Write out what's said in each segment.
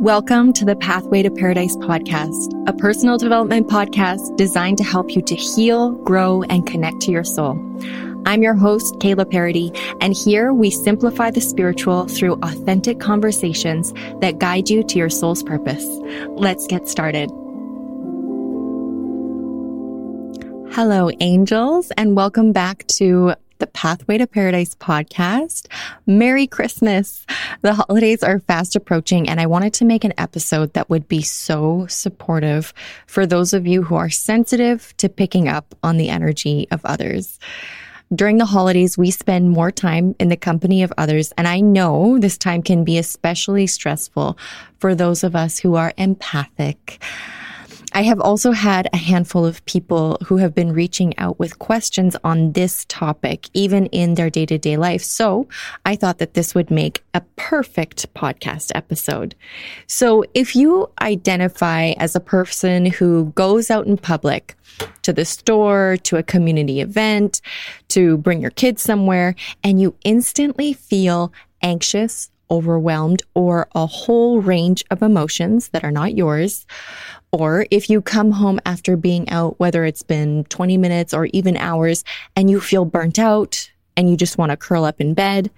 Welcome to the Pathway to Paradise podcast, a personal development podcast designed to help you to heal, grow, and connect to your soul. I'm your host, Kayla Paradis, and here we simplify the spiritual through authentic conversations that guide you to your soul's purpose. Let's get started. Hello, angels, and welcome back to the Pathway to Paradise podcast. Merry Christmas. The holidays are fast approaching, and I wanted to make an episode that would be so supportive for those of you who are sensitive to picking up on the energy of others. During the holidays, we spend more time in the company of others, and I know this time can be especially stressful for those of us who are empathic. I have also had a handful of people who have been reaching out with questions on this topic, even in their day to day life. So I thought that this would make a perfect podcast episode. So if you identify as a person who goes out in public, to the store, to a community event, to bring your kids somewhere, and you instantly feel anxious, overwhelmed, or a whole range of emotions that are not yours, or if you come home after being out, whether it's been 20 minutes or even hours, and you feel burnt out and you just want to curl up in bed,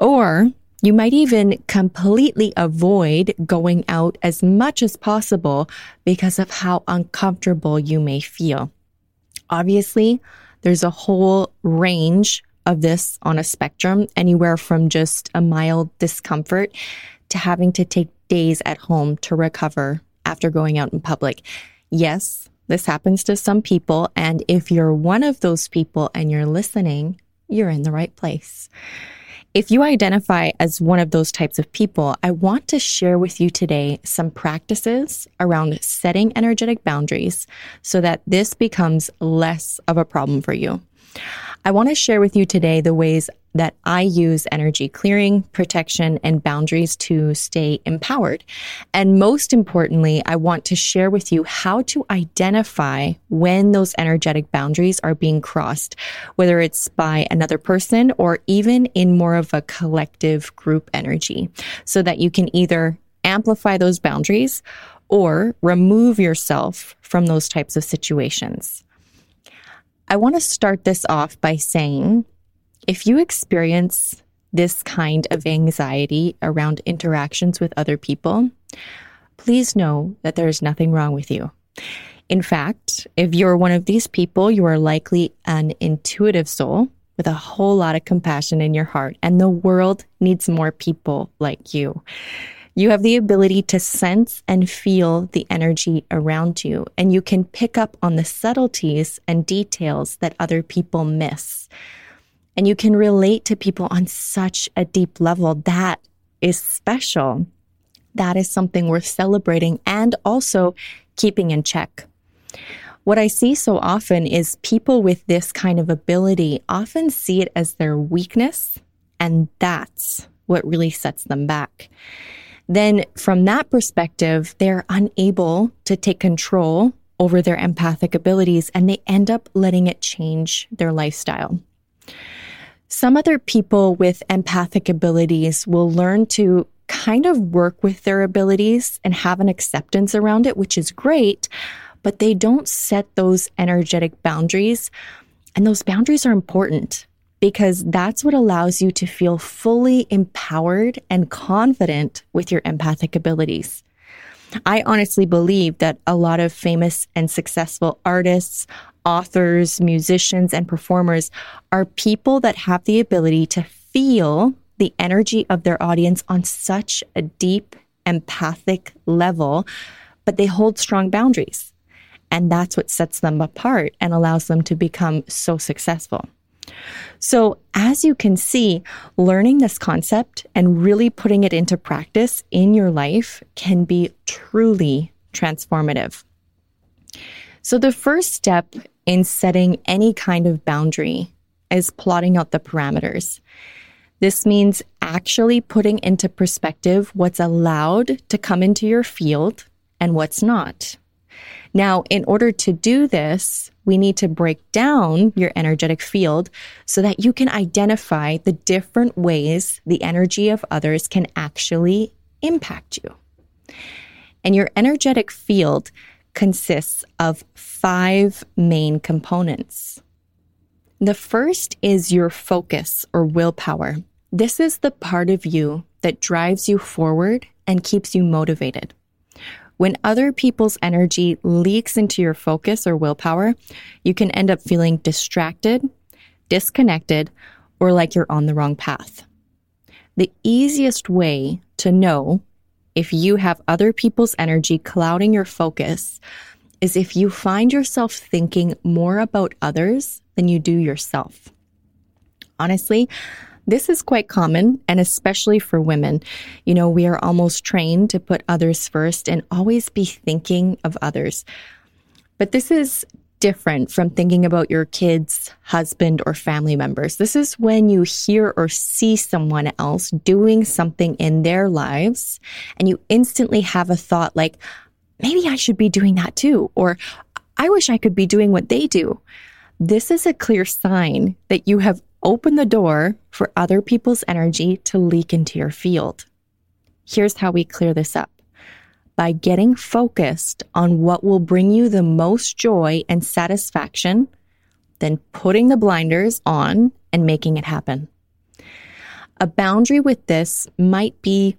or you might even completely avoid going out as much as possible because of how uncomfortable you may feel. Obviously, there's a whole range of this on a spectrum, anywhere from just a mild discomfort to having to take days at home to recover after going out in public. Yes, this happens to some people. And if you're one of those people and you're listening, you're in the right place. If you identify as one of those types of people, I want to share with you today some practices around setting energetic boundaries so that this becomes less of a problem for you. I want to share with you today the ways that I use energy clearing, protection, and boundaries to stay empowered. And most importantly, I want to share with you how to identify when those energetic boundaries are being crossed, whether it's by another person or even in more of a collective group energy, so that you can either amplify those boundaries or remove yourself from those types of situations. I want to start this off by saying if you experience this kind of anxiety around interactions with other people, please know that there is nothing wrong with you. In fact, if you're one of these people, you are likely an intuitive soul with a whole lot of compassion in your heart, and the world needs more people like you. You have the ability to sense and feel the energy around you, and you can pick up on the subtleties and details that other people miss. And you can relate to people on such a deep level. That is special. That is something worth celebrating and also keeping in check. What I see so often is people with this kind of ability often see it as their weakness, and that's what really sets them back then from that perspective, they're unable to take control over their empathic abilities and they end up letting it change their lifestyle. Some other people with empathic abilities will learn to kind of work with their abilities and have an acceptance around it, which is great, but they don't set those energetic boundaries. And those boundaries are important because that's what allows you to feel fully empowered and confident with your empathic abilities. I honestly believe that a lot of famous and successful artists, authors, musicians, and performers are people that have the ability to feel the energy of their audience on such a deep empathic level, but they hold strong boundaries. And that's what sets them apart and allows them to become so successful. So, as you can see, learning this concept and really putting it into practice in your life can be truly transformative. So, the first step in setting any kind of boundary is plotting out the parameters. This means actually putting into perspective what's allowed to come into your field and what's not. Now, in order to do this, we need to break down your energetic field so that you can identify the different ways the energy of others can actually impact you. And your energetic field consists of five main components. The first is your focus or willpower. This is the part of you that drives you forward and keeps you motivated. When other people's energy leaks into your focus or willpower, you can end up feeling distracted, disconnected, or like you're on the wrong path. The easiest way to know if you have other people's energy clouding your focus is if you find yourself thinking more about others than you do yourself. Honestly, this is quite common, and especially for women. You know, we are almost trained to put others first and always be thinking of others. But this is different from thinking about your kids, husband, or family members. This is when you hear or see someone else doing something in their lives and you instantly have a thought like, maybe I should be doing that too, or I wish I could be doing what they do. This is a clear sign that you have Open the door for other people's energy to leak into your field. Here's how we clear this up by getting focused on what will bring you the most joy and satisfaction, then putting the blinders on and making it happen. A boundary with this might be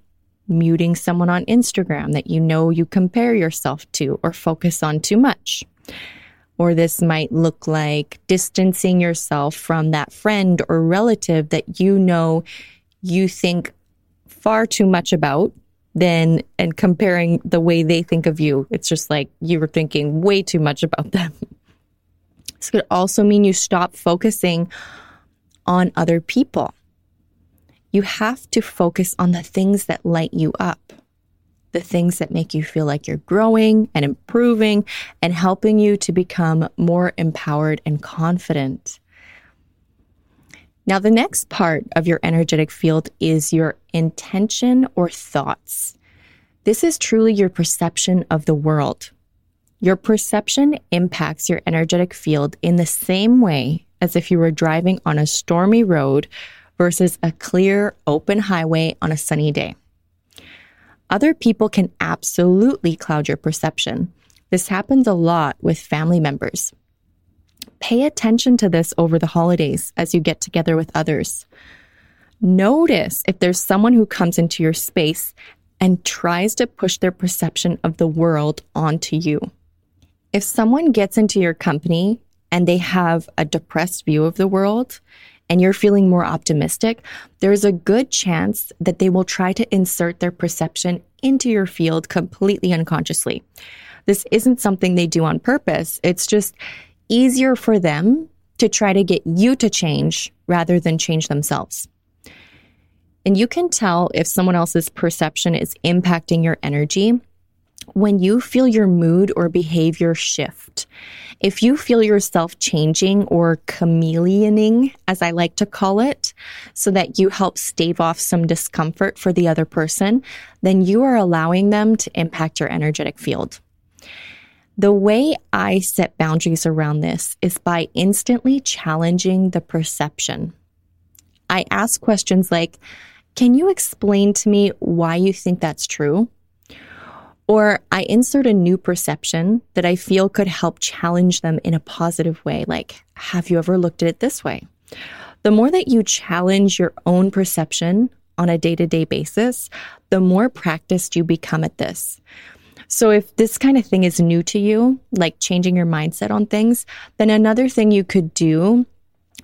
muting someone on Instagram that you know you compare yourself to or focus on too much. Or this might look like distancing yourself from that friend or relative that you know you think far too much about then and comparing the way they think of you. It's just like you were thinking way too much about them. This could also mean you stop focusing on other people. You have to focus on the things that light you up the things that make you feel like you're growing and improving and helping you to become more empowered and confident. Now, the next part of your energetic field is your intention or thoughts. This is truly your perception of the world. Your perception impacts your energetic field in the same way as if you were driving on a stormy road versus a clear, open highway on a sunny day. Other people can absolutely cloud your perception. This happens a lot with family members. Pay attention to this over the holidays as you get together with others. Notice if there's someone who comes into your space and tries to push their perception of the world onto you. If someone gets into your company and they have a depressed view of the world and you're feeling more optimistic, there's a good chance that they will try to insert their perception into your field completely unconsciously. This isn't something they do on purpose. It's just easier for them to try to get you to change rather than change themselves. And you can tell if someone else's perception is impacting your energy when you feel your mood or behavior shift. If you feel yourself changing or chameleoning, as I like to call it, so that you help stave off some discomfort for the other person, then you are allowing them to impact your energetic field. The way I set boundaries around this is by instantly challenging the perception. I ask questions like, Can you explain to me why you think that's true? Or I insert a new perception that I feel could help challenge them in a positive way, like, have you ever looked at it this way? The more that you challenge your own perception on a day to day basis, the more practiced you become at this. So if this kind of thing is new to you, like changing your mindset on things, then another thing you could do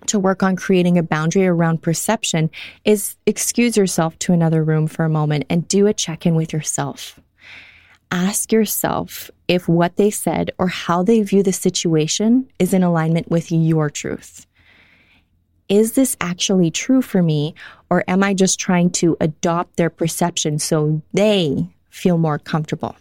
to work on creating a boundary around perception is excuse yourself to another room for a moment and do a check in with yourself ask yourself if what they said or how they view the situation is in alignment with your truth. Is this actually true for me, or am I just trying to adopt their perception so they feel more comfortable?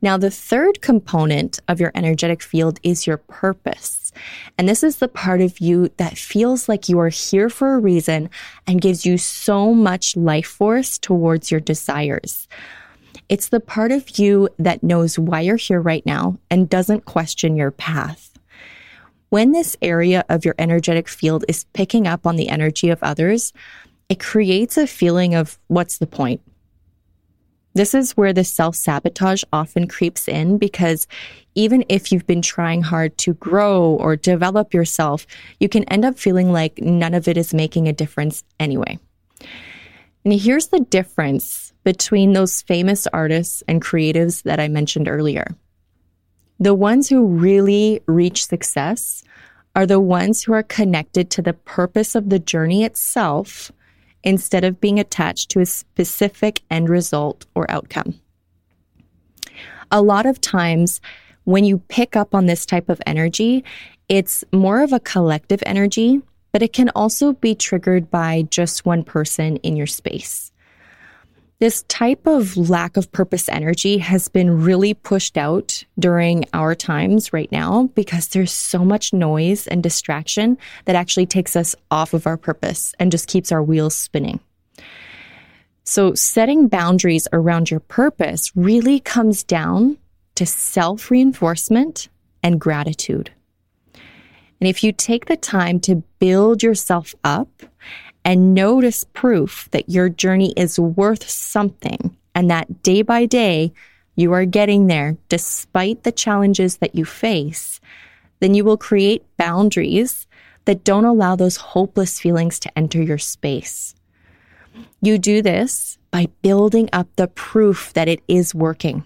Now, the third component of your energetic field is your purpose. And this is the part of you that feels like you are here for a reason and gives you so much life force towards your desires. It's the part of you that knows why you're here right now and doesn't question your path. When this area of your energetic field is picking up on the energy of others, it creates a feeling of what's the point? This is where the self sabotage often creeps in because even if you've been trying hard to grow or develop yourself, you can end up feeling like none of it is making a difference anyway. And here's the difference between those famous artists and creatives that I mentioned earlier. The ones who really reach success are the ones who are connected to the purpose of the journey itself instead of being attached to a specific end result or outcome. A lot of times, when you pick up on this type of energy, it's more of a collective energy, but it can also be triggered by just one person in your space. This type of lack of purpose energy has been really pushed out during our times right now because there's so much noise and distraction that actually takes us off of our purpose and just keeps our wheels spinning. So, setting boundaries around your purpose really comes down to self reinforcement and gratitude. And if you take the time to build yourself up and notice proof that your journey is worth something and that day by day you are getting there despite the challenges that you face, then you will create boundaries that don't allow those hopeless feelings to enter your space. You do this by building up the proof that it is working.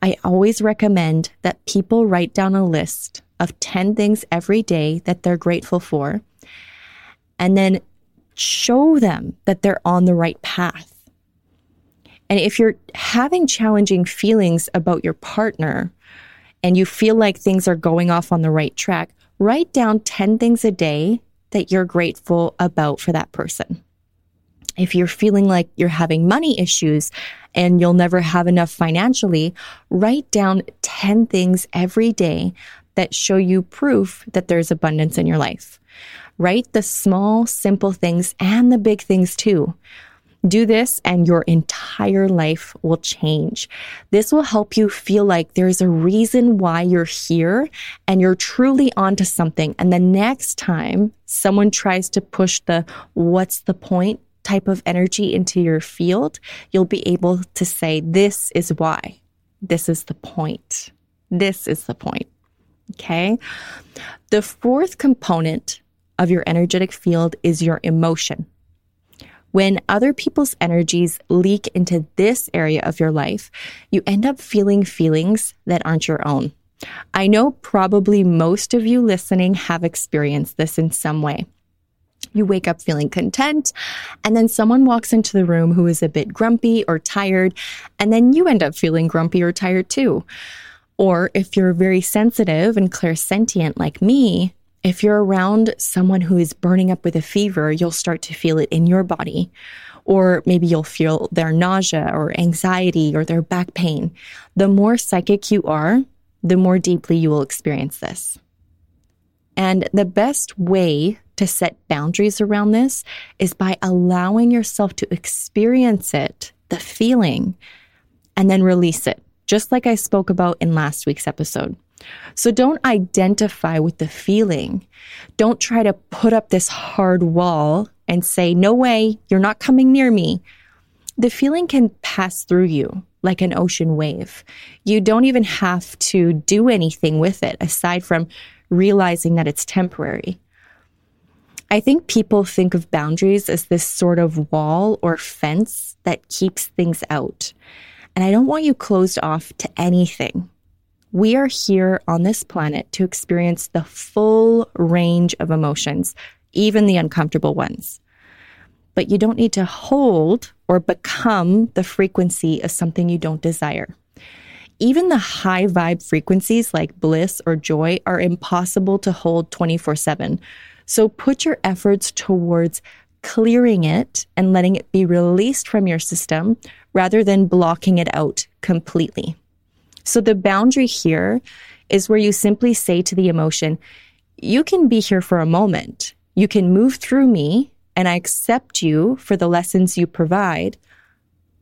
I always recommend that people write down a list of 10 things every day that they're grateful for and then show them that they're on the right path. And if you're having challenging feelings about your partner and you feel like things are going off on the right track, write down 10 things a day that you're grateful about for that person. If you're feeling like you're having money issues and you'll never have enough financially, write down 10 things every day that show you proof that there's abundance in your life. Write the small, simple things and the big things too. Do this and your entire life will change. This will help you feel like there's a reason why you're here and you're truly onto something. And the next time someone tries to push the what's the point type of energy into your field, you'll be able to say, this is why. This is the point. This is the point. Okay. The fourth component of your energetic field is your emotion. When other people's energies leak into this area of your life, you end up feeling feelings that aren't your own. I know probably most of you listening have experienced this in some way. You wake up feeling content, and then someone walks into the room who is a bit grumpy or tired, and then you end up feeling grumpy or tired too. Or if you're very sensitive and clairsentient like me, if you're around someone who is burning up with a fever, you'll start to feel it in your body. Or maybe you'll feel their nausea or anxiety or their back pain. The more psychic you are, the more deeply you will experience this. And the best way to set boundaries around this is by allowing yourself to experience it, the feeling, and then release it, just like I spoke about in last week's episode. So don't identify with the feeling. Don't try to put up this hard wall and say, no way, you're not coming near me. The feeling can pass through you like an ocean wave. You don't even have to do anything with it aside from realizing that it's temporary. I think people think of boundaries as this sort of wall or fence that keeps things out. And I don't want you closed off to anything. We are here on this planet to experience the full range of emotions, even the uncomfortable ones. But you don't need to hold or become the frequency of something you don't desire. Even the high vibe frequencies like bliss or joy are impossible to hold 24 7. So put your efforts towards clearing it and letting it be released from your system rather than blocking it out completely. So the boundary here is where you simply say to the emotion, you can be here for a moment. You can move through me and I accept you for the lessons you provide,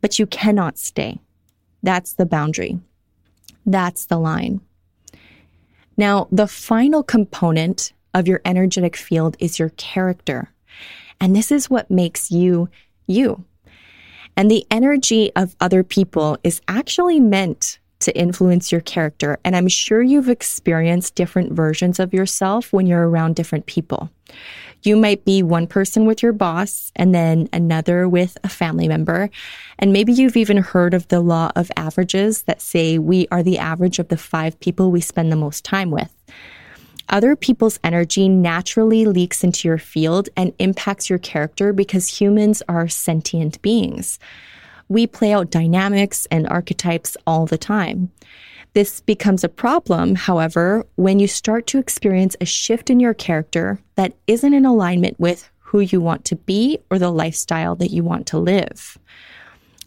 but you cannot stay. That's the boundary. That's the line. Now, the final component of your energetic field is your character. And this is what makes you you. And the energy of other people is actually meant to influence your character. And I'm sure you've experienced different versions of yourself when you're around different people. You might be one person with your boss and then another with a family member. And maybe you've even heard of the law of averages that say we are the average of the five people we spend the most time with. Other people's energy naturally leaks into your field and impacts your character because humans are sentient beings. We play out dynamics and archetypes all the time. This becomes a problem, however, when you start to experience a shift in your character that isn't in alignment with who you want to be or the lifestyle that you want to live.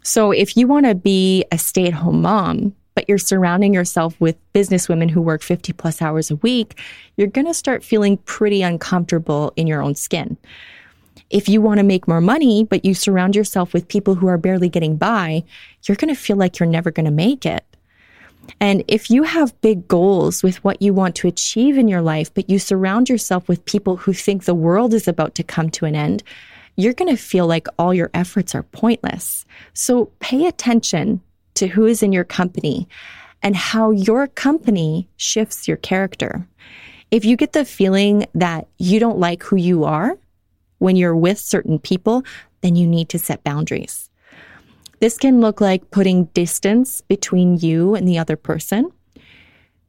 So if you want to be a stay at home mom, but you're surrounding yourself with businesswomen who work 50 plus hours a week, you're going to start feeling pretty uncomfortable in your own skin. If you want to make more money, but you surround yourself with people who are barely getting by, you're going to feel like you're never going to make it. And if you have big goals with what you want to achieve in your life, but you surround yourself with people who think the world is about to come to an end, you're going to feel like all your efforts are pointless. So pay attention to who is in your company and how your company shifts your character. If you get the feeling that you don't like who you are when you're with certain people, then you need to set boundaries. This can look like putting distance between you and the other person.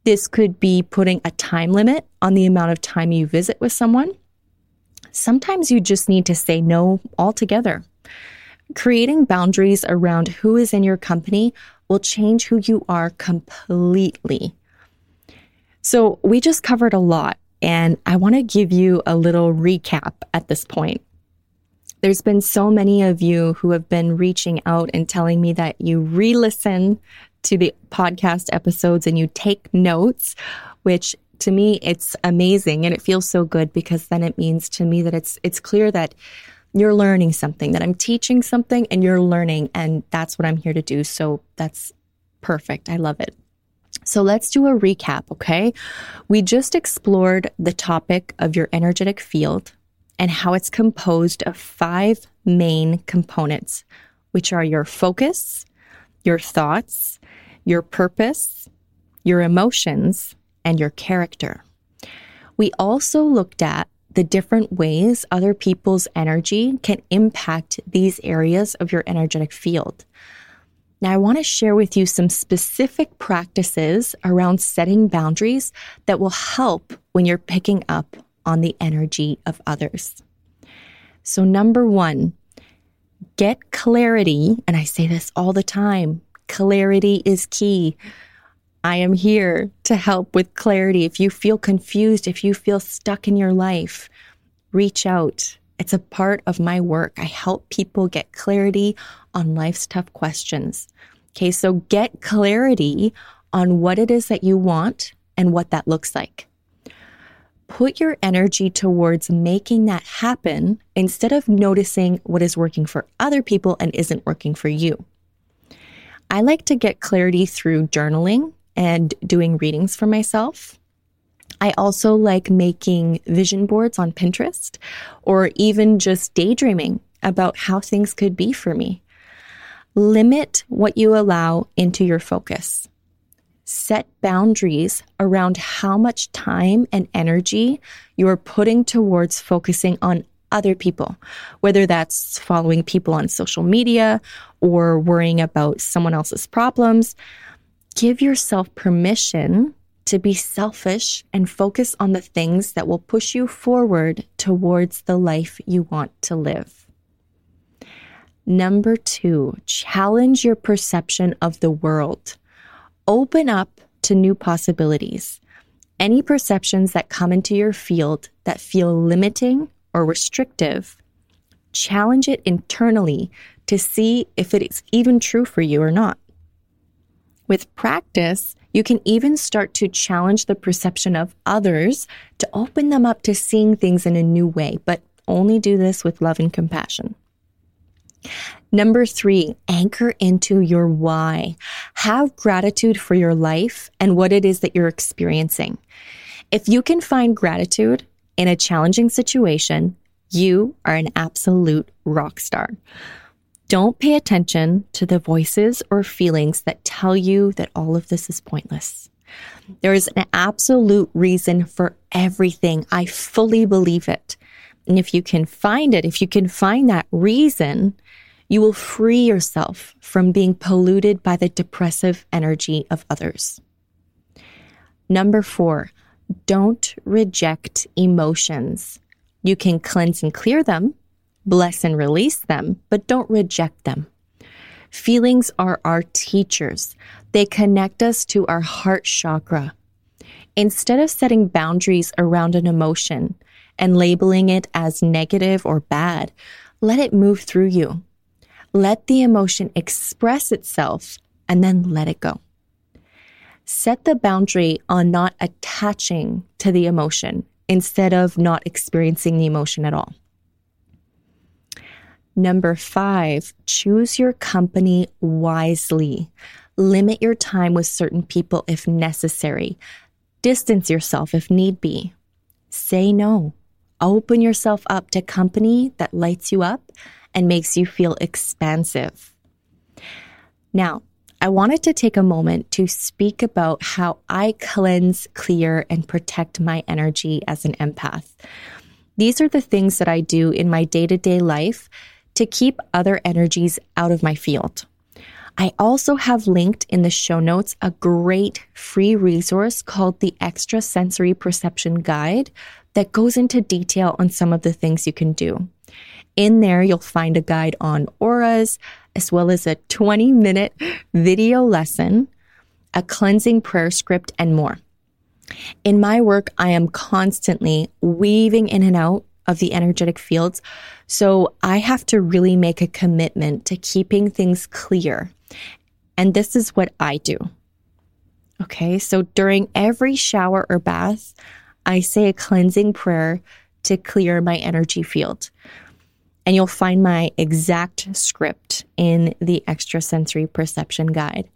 This could be putting a time limit on the amount of time you visit with someone. Sometimes you just need to say no altogether. Creating boundaries around who is in your company will change who you are completely. So, we just covered a lot, and I want to give you a little recap at this point. There's been so many of you who have been reaching out and telling me that you re listen to the podcast episodes and you take notes, which to me it's amazing and it feels so good because then it means to me that it's it's clear that you're learning something that I'm teaching something and you're learning and that's what I'm here to do. So that's perfect. I love it so let's do a recap okay we just explored the topic of your energetic field and how it's composed of five main components, which are your focus, your thoughts, your purpose, your emotions, and your character. We also looked at the different ways other people's energy can impact these areas of your energetic field. Now, I want to share with you some specific practices around setting boundaries that will help when you're picking up on the energy of others. So, number one, get clarity. And I say this all the time clarity is key. I am here to help with clarity. If you feel confused, if you feel stuck in your life, reach out. It's a part of my work. I help people get clarity on life's tough questions. Okay, so get clarity on what it is that you want and what that looks like put your energy towards making that happen instead of noticing what is working for other people and isn't working for you. I like to get clarity through journaling and doing readings for myself. I also like making vision boards on Pinterest or even just daydreaming about how things could be for me. Limit what you allow into your focus set boundaries around how much time and energy you're putting towards focusing on other people, whether that's following people on social media or worrying about someone else's problems. Give yourself permission to be selfish and focus on the things that will push you forward towards the life you want to live. Number two, challenge your perception of the world open up to new possibilities. Any perceptions that come into your field that feel limiting or restrictive, challenge it internally to see if it is even true for you or not. With practice, you can even start to challenge the perception of others to open them up to seeing things in a new way, but only do this with love and compassion. Number three, anchor into your why. Have gratitude for your life and what it is that you're experiencing. If you can find gratitude in a challenging situation, you are an absolute rock star. Don't pay attention to the voices or feelings that tell you that all of this is pointless. There is an absolute reason for everything. I fully believe it. And if you can find it, if you can find that reason, you will free yourself from being polluted by the depressive energy of others. Number four, don't reject emotions. You can cleanse and clear them, bless and release them, but don't reject them. Feelings are our teachers. They connect us to our heart chakra. Instead of setting boundaries around an emotion and labeling it as negative or bad, let it move through you. Let the emotion express itself and then let it go. Set the boundary on not attaching to the emotion instead of not experiencing the emotion at all. Number five, choose your company wisely. Limit your time with certain people if necessary. Distance yourself if need be. Say no. Open yourself up to company that lights you up and makes you feel expansive. Now, I wanted to take a moment to speak about how I cleanse, clear, and protect my energy as an empath. These are the things that I do in my day to day life to keep other energies out of my field. I also have linked in the show notes a great free resource called the Extrasensory Perception Guide that goes into detail on some of the things you can do. In there, you'll find a guide on auras, as well as a 20 minute video lesson, a cleansing prayer script, and more. In my work, I am constantly weaving in and out of the energetic fields. So I have to really make a commitment to keeping things clear. And this is what I do. Okay. So during every shower or bath, I say a cleansing prayer to clear my energy field. And you'll find my exact script in the extrasensory perception guide.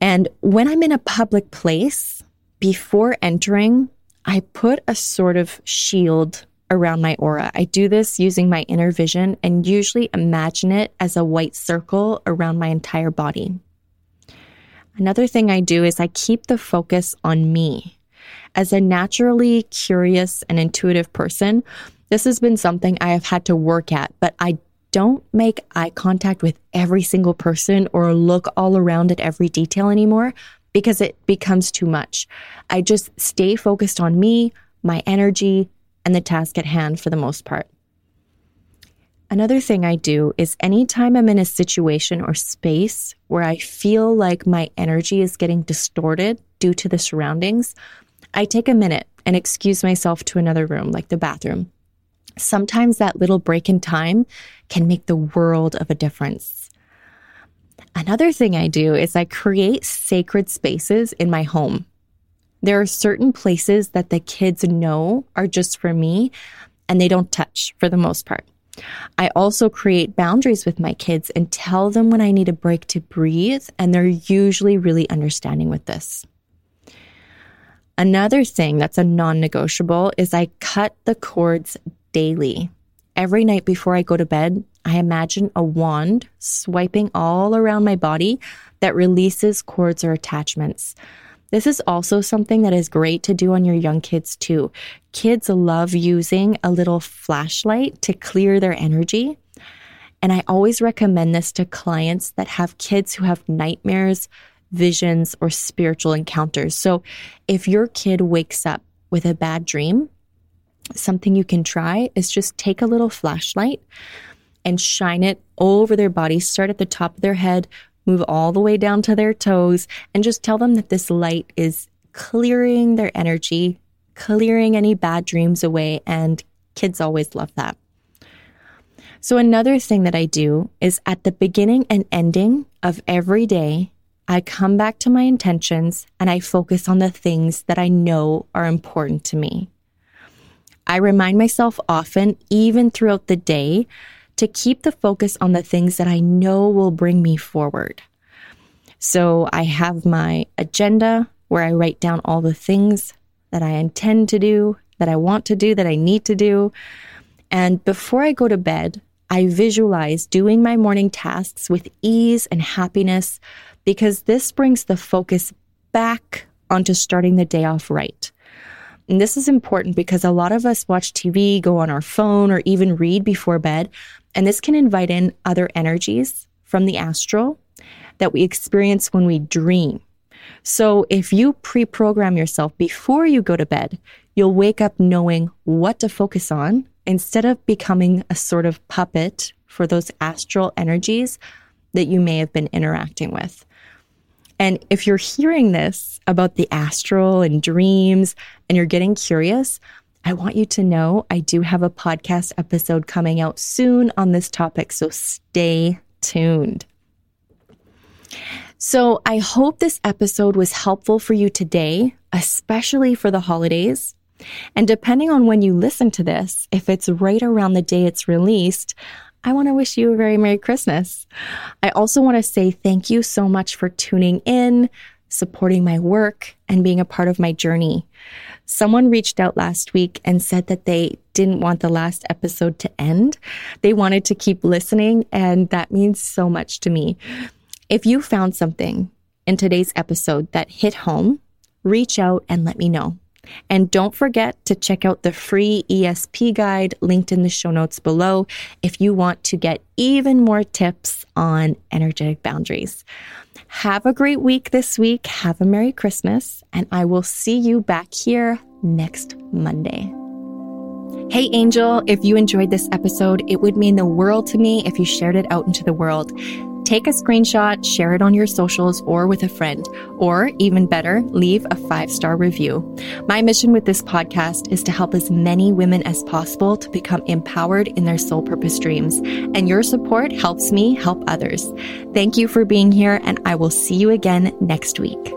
And when I'm in a public place, before entering, I put a sort of shield around my aura. I do this using my inner vision and usually imagine it as a white circle around my entire body. Another thing I do is I keep the focus on me. As a naturally curious and intuitive person, this has been something I have had to work at, but I don't make eye contact with every single person or look all around at every detail anymore because it becomes too much. I just stay focused on me, my energy, and the task at hand for the most part. Another thing I do is anytime I'm in a situation or space where I feel like my energy is getting distorted due to the surroundings, I take a minute and excuse myself to another room, like the bathroom. Sometimes that little break in time can make the world of a difference. Another thing I do is I create sacred spaces in my home. There are certain places that the kids know are just for me and they don't touch for the most part. I also create boundaries with my kids and tell them when I need a break to breathe, and they're usually really understanding with this. Another thing that's a non negotiable is I cut the cords daily. Every night before I go to bed, I imagine a wand swiping all around my body that releases cords or attachments. This is also something that is great to do on your young kids too. Kids love using a little flashlight to clear their energy. And I always recommend this to clients that have kids who have nightmares, visions, or spiritual encounters. So if your kid wakes up with a bad dream, something you can try is just take a little flashlight and shine it over their body. Start at the top of their head, move all the way down to their toes, and just tell them that this light is clearing their energy, clearing any bad dreams away. And kids always love that. So, another thing that I do is at the beginning and ending of every day, I come back to my intentions and I focus on the things that I know are important to me. I remind myself often, even throughout the day, to keep the focus on the things that I know will bring me forward. So I have my agenda where I write down all the things that I intend to do, that I want to do, that I need to do. And before I go to bed, I visualize doing my morning tasks with ease and happiness because this brings the focus back onto starting the day off right. And this is important because a lot of us watch TV, go on our phone, or even read before bed. And this can invite in other energies from the astral that we experience when we dream. So if you pre program yourself before you go to bed, you'll wake up knowing what to focus on instead of becoming a sort of puppet for those astral energies that you may have been interacting with. And if you're hearing this about the astral and dreams and you're getting curious, I want you to know I do have a podcast episode coming out soon on this topic. So stay tuned. So I hope this episode was helpful for you today, especially for the holidays. And depending on when you listen to this, if it's right around the day it's released, I want to wish you a very Merry Christmas. I also want to say thank you so much for tuning in, supporting my work, and being a part of my journey. Someone reached out last week and said that they didn't want the last episode to end. They wanted to keep listening, and that means so much to me. If you found something in today's episode that hit home, reach out and let me know. And don't forget to check out the free ESP guide linked in the show notes below if you want to get even more tips on energetic boundaries. Have a great week this week. Have a Merry Christmas, and I will see you back here next Monday. Hey, Angel, if you enjoyed this episode, it would mean the world to me if you shared it out into the world. Take a screenshot, share it on your socials or with a friend, or even better, leave a five star review. My mission with this podcast is to help as many women as possible to become empowered in their soul purpose dreams. And your support helps me help others. Thank you for being here, and I will see you again next week.